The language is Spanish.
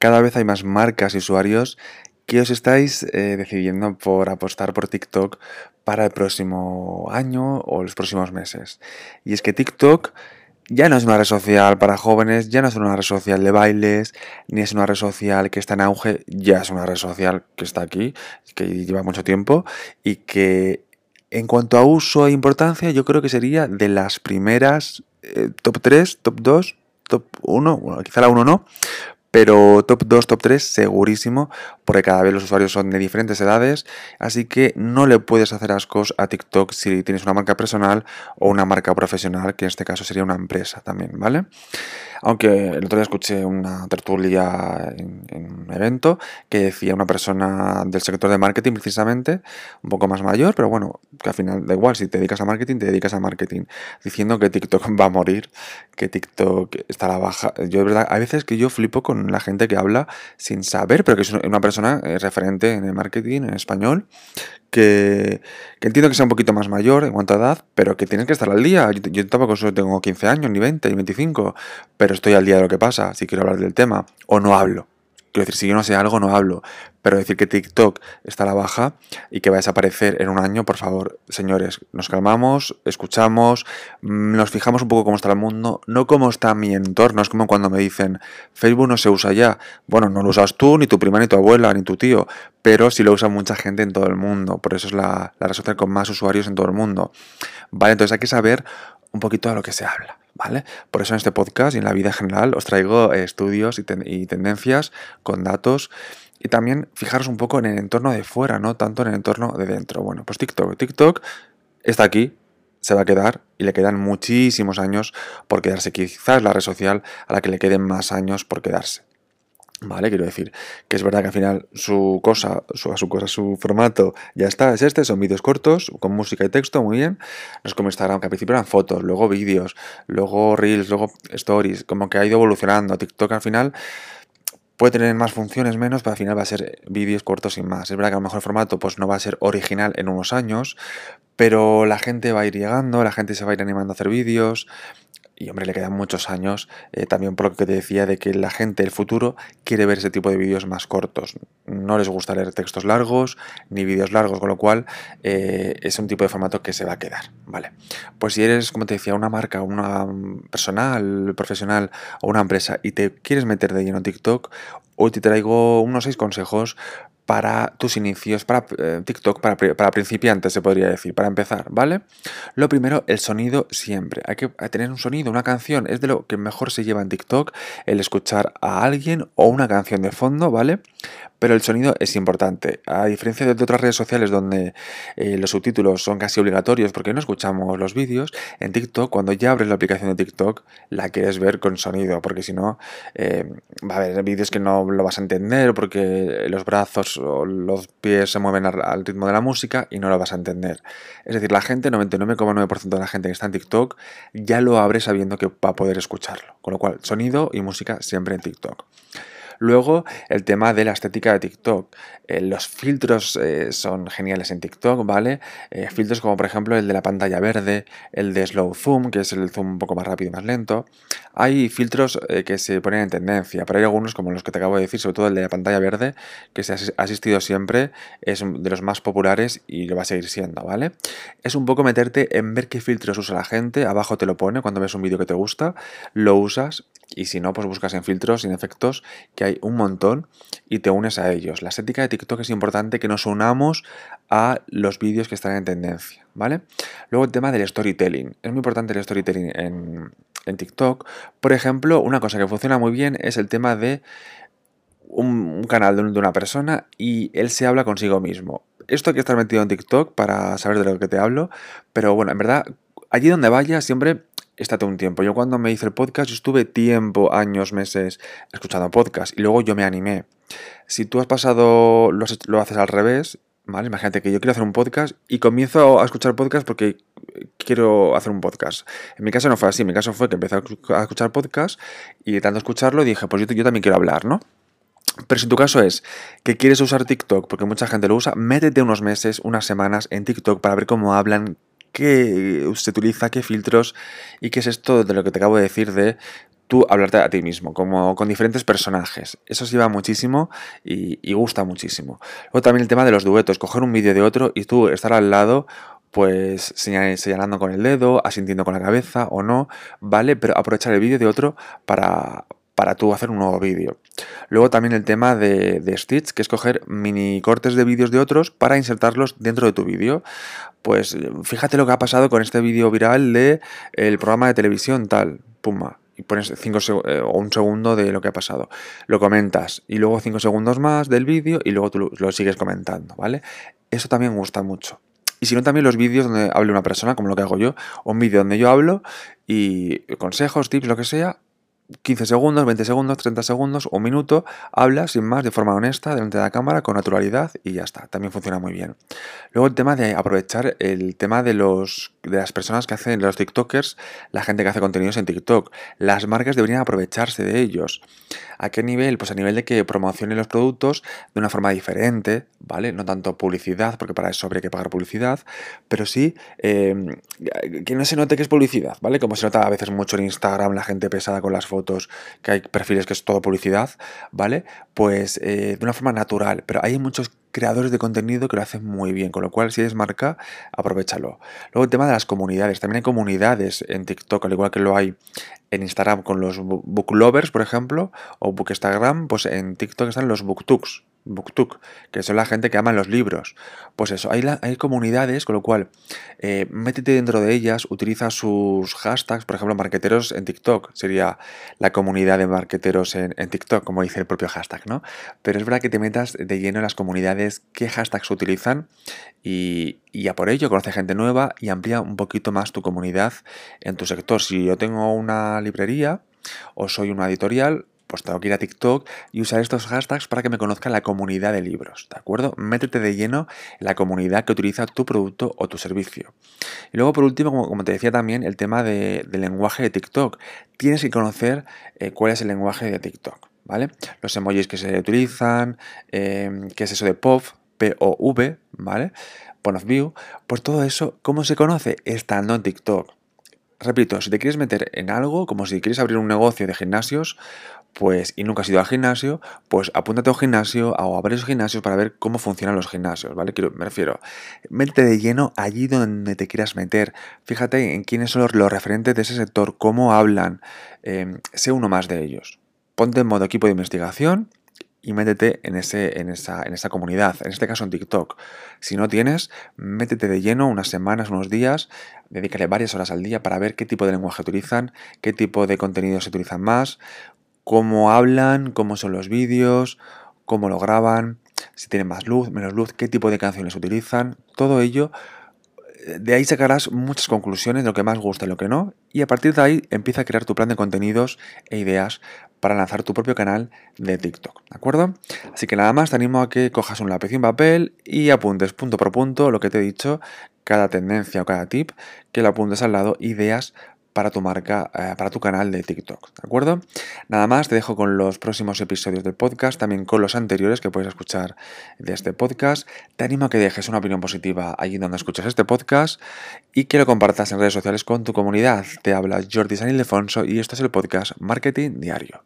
cada vez hay más marcas y usuarios que os estáis eh, decidiendo por apostar por TikTok para el próximo año o los próximos meses. Y es que TikTok ya no es una red social para jóvenes, ya no es una red social de bailes, ni es una red social que está en auge, ya es una red social que está aquí, que lleva mucho tiempo y que en cuanto a uso e importancia yo creo que sería de las primeras eh, top 3, top 2, top 1, bueno, quizá la 1 no, pero top 2, top 3 segurísimo, porque cada vez los usuarios son de diferentes edades, así que no le puedes hacer ascos a TikTok si tienes una marca personal o una marca profesional, que en este caso sería una empresa también, ¿vale? Aunque el otro día escuché una tertulia en, un evento que decía una persona del sector de marketing precisamente, un poco más mayor, pero bueno, que al final da igual, si te dedicas a marketing, te dedicas a marketing, diciendo que TikTok va a morir, que TikTok está a la baja. Yo de verdad, hay veces que yo flipo con la gente que habla sin saber, pero que es una persona eh, referente en el marketing en español, que, entiendo que sea un poquito más mayor en cuanto a edad, pero que tienes que estar al día. Yo, yo, tampoco solo tengo 15 años, ni 20, ni 25, pero estoy al día de lo que pasa, si quiero hablar del tema, o no hablo. Quiero decir, si yo no sé algo, no hablo. Pero decir que TikTok está a la baja y que va a desaparecer en un año, por favor, señores, nos calmamos, escuchamos, mm, nos fijamos un poco cómo está el mundo, no cómo está mi entorno. Es como cuando me dicen, Facebook no se usa ya. Bueno, no lo usas tú, ni tu prima, ni tu abuela, ni tu tío, pero sí lo usa mucha gente en todo el mundo. Por eso es la, la red social con más usuarios en todo el mundo. Vale, entonces hay que saber un poquito de lo que se habla. ¿Vale? Por eso en este podcast y en la vida general os traigo eh, estudios y, tendencias con datos y también fijaros un poco en el entorno de fuera, no tanto en el entorno de dentro. Bueno, pues TikTok. TikTok está aquí, se va a quedar y le quedan muchísimos años por quedarse. Quizás la red social a la que le queden más años por quedarse. Vale, quiero decir que es verdad que al final su cosa, su, su cosa, su formato ya está, es este, son vídeos cortos con música y texto, muy bien. No es como Instagram, que al principio eran fotos, luego vídeos, luego reels, luego stories, como que ha ido evolucionando. TikTok al final puede tener más funciones, menos, pero al final va a ser vídeos cortos sin más. Es verdad que a lo mejor el formato pues no va a ser original en unos años, pero la gente va a ir llegando, la gente se va a ir animando a hacer vídeos, y hombre, le quedan muchos años, eh, también por lo que te decía de que la gente del futuro quiere ver ese tipo de vídeos más cortos. No les gusta leer textos largos ni vídeos largos, con lo cual eh, es un tipo de formato que se va a quedar. Vale. Pues si eres, como te decía, una marca, una personal, profesional o una empresa y te quieres meter de lleno en TikTok, hoy te traigo unos seis consejos para tus inicios, para eh, TikTok, para, para, principiantes se podría decir, para empezar, ¿vale? Lo primero, el sonido siempre. Hay que tener un sonido, una canción, es de lo que mejor se lleva en TikTok, el escuchar a alguien o una canción de fondo, ¿vale? pero el sonido es importante. A diferencia de otras redes sociales donde eh, los subtítulos son casi obligatorios porque no escuchamos los vídeos, en TikTok, cuando ya abres la aplicación de TikTok, la quieres ver con sonido, porque si no, eh, va a haber vídeos que no lo vas a entender porque los brazos los pies se mueven al ritmo de la música y no lo vas a entender. Es decir, la gente, 99,9% de la gente que está en TikTok, ya lo abre sabiendo que va a poder escucharlo. Con lo cual, sonido y música siempre en TikTok. Luego, el tema de la estética de TikTok. Eh, los filtros eh, son geniales en TikTok, ¿vale? Eh, filtros como por ejemplo el de la pantalla verde, el de slow zoom, que es el zoom un poco más rápido y más lento. Hay filtros que se ponen en tendencia, pero hay algunos como los que te acabo de decir, sobre todo el de la pantalla verde, que se ha asistido siempre, es de los más populares y lo va a seguir siendo, ¿vale? Es un poco meterte en ver qué filtros usa la gente, abajo te lo pone cuando ves un vídeo que te gusta, lo usas y si no, pues buscas en filtros, en efectos, que hay un montón y te unes a ellos. La estética de TikTok es importante que nos unamos a los vídeos que están en tendencia, ¿vale? Luego el tema del storytelling. Es muy importante el storytelling en, en TikTok. Por ejemplo, una cosa que funciona muy bien es el tema de un, canal de, una persona y él se habla consigo mismo. Esto hay que estar metido en TikTok para saber de lo que te hablo, pero bueno, en verdad, allí donde vaya siempre estate un tiempo. Yo cuando me hice el podcast, yo estuve tiempo, años, meses escuchando podcast y luego yo me animé. Si tú has pasado, lo, haces al revés, ¿vale? Imagínate que yo quiero hacer un podcast y comienzo a escuchar podcast porque quiero hacer un podcast. En mi caso no fue así, en mi caso fue que empecé a escuchar podcast y de tanto escucharlo dije, pues yo, yo también quiero hablar, ¿no? Pero si tu caso es que quieres usar TikTok, porque mucha gente lo usa, métete unos meses, unas semanas en TikTok para ver cómo hablan, qué se utiliza, qué filtros y qué es esto de lo que te acabo de decir de tú hablarte a ti mismo, como con diferentes personajes. Eso se lleva muchísimo y, gusta muchísimo. Luego también el tema de los duetos, coger un vídeo de otro y tú estar al lado pues señalando con el dedo, asintiendo con la cabeza o no, ¿vale? Pero aprovechar el vídeo de otro para, para tú hacer un nuevo vídeo. Luego también el tema de, Stitch, que es coger mini cortes de vídeos de otros para insertarlos dentro de tu vídeo. Pues fíjate lo que ha pasado con este vídeo viral de el programa de televisión tal, pumba, y pones cinco eh, o un segundo de lo que ha pasado. Lo comentas y luego cinco segundos más del vídeo y luego tú lo sigues comentando, ¿vale? Eso también gusta mucho. Y si no, también los vídeos donde hable una persona, como lo que hago yo, o un vídeo donde yo hablo y consejos, tips, lo que sea, 15 segundos, 20 segundos, 30 segundos, un minuto, habla sin más, de forma honesta, delante de la cámara, con naturalidad y ya está. También funciona muy bien. Luego el tema de aprovechar el tema de, los, de las personas que hacen, los TikTokers, la gente que hace contenidos en TikTok. Las marcas deberían aprovecharse de ellos. ¿A qué nivel? Pues a nivel de que promocionen los productos de una forma diferente, ¿vale? No tanto publicidad, porque para eso habría que pagar publicidad, pero sí eh, que no se note que es publicidad, ¿vale? Como se nota a veces mucho en Instagram, la gente pesada con las fotos que hay perfiles que es todo publicidad, ¿vale? Pues eh, de una forma natural, pero hay muchos creadores de contenido que lo hacen muy bien, con lo cual si eres marca, aprovechalo. Luego el tema de las comunidades, también hay comunidades en TikTok, al igual que lo hay en Instagram con los booklovers, por ejemplo, o bookstagram, pues en TikTok están los booktooks, Booktuk, que son la gente que ama los libros. Pues eso, hay, hay comunidades, con lo cual eh, métete dentro de ellas, utiliza sus hashtags, por ejemplo, marqueteros en TikTok, sería la comunidad de marqueteros en, TikTok, como dice el propio hashtag, ¿no? Pero es verdad que te metas de lleno en las comunidades, qué hashtags utilizan y, y a por ello conoce gente nueva y amplía un poquito más tu comunidad en tu sector. Si yo tengo una librería o soy una editorial, pues tengo que ir a TikTok y usar estos hashtags para que me conozca la comunidad de libros, ¿de acuerdo? Métete de lleno en la comunidad que utiliza tu producto o tu servicio. Y luego, por último, como, te decía también, el tema del lenguaje de TikTok. Tienes que conocer eh, cuál es el lenguaje de TikTok, ¿vale? Los emojis que se utilizan, em, qué es eso de POV, P-O-V, ¿vale? Point of view. Pues todo eso, ¿cómo se conoce? Estando en TikTok. Repito, si te quieres meter en algo, como si quieres abrir un negocio de gimnasios, pues y nunca has ido al gimnasio, pues apúntate a un gimnasio o a varios gimnasios para ver cómo funcionan los gimnasios, ¿vale? Quiero, me refiero, métete de lleno allí donde te quieras meter. Fíjate en quiénes son los, referentes de ese sector, cómo hablan, eh, sé uno más de ellos. Ponte en modo equipo de investigación y métete en, ese, en, esa, en esa comunidad, en este caso en TikTok. Si no tienes, métete de lleno unas semanas, unos días, dedícale varias horas al día para ver qué tipo de lenguaje utilizan, qué tipo de contenido se utilizan más, cómo hablan, cómo son los vídeos, cómo lo graban, si tienen más luz, menos luz, qué tipo de canciones utilizan, todo ello de ahí sacarás muchas conclusiones de lo que más gusta y lo que no, y a partir de ahí empieza a crear tu plan de contenidos e ideas para lanzar tu propio canal de TikTok, ¿de acuerdo? Así que nada más te animo a que cojas un lápiz y un papel y apuntes punto por punto lo que te he dicho, cada tendencia o cada tip, que lo apuntes al lado, ideas para tu marca, eh, para tu canal de TikTok, ¿de acuerdo? Nada más, te dejo con los próximos episodios del podcast, también con los anteriores que puedes escuchar de este podcast. Te animo a que dejes una opinión positiva allí donde escuchas este podcast y que lo compartas en redes sociales con tu comunidad. Te habla Jordi San Ildefonso y esto es el podcast Marketing Diario.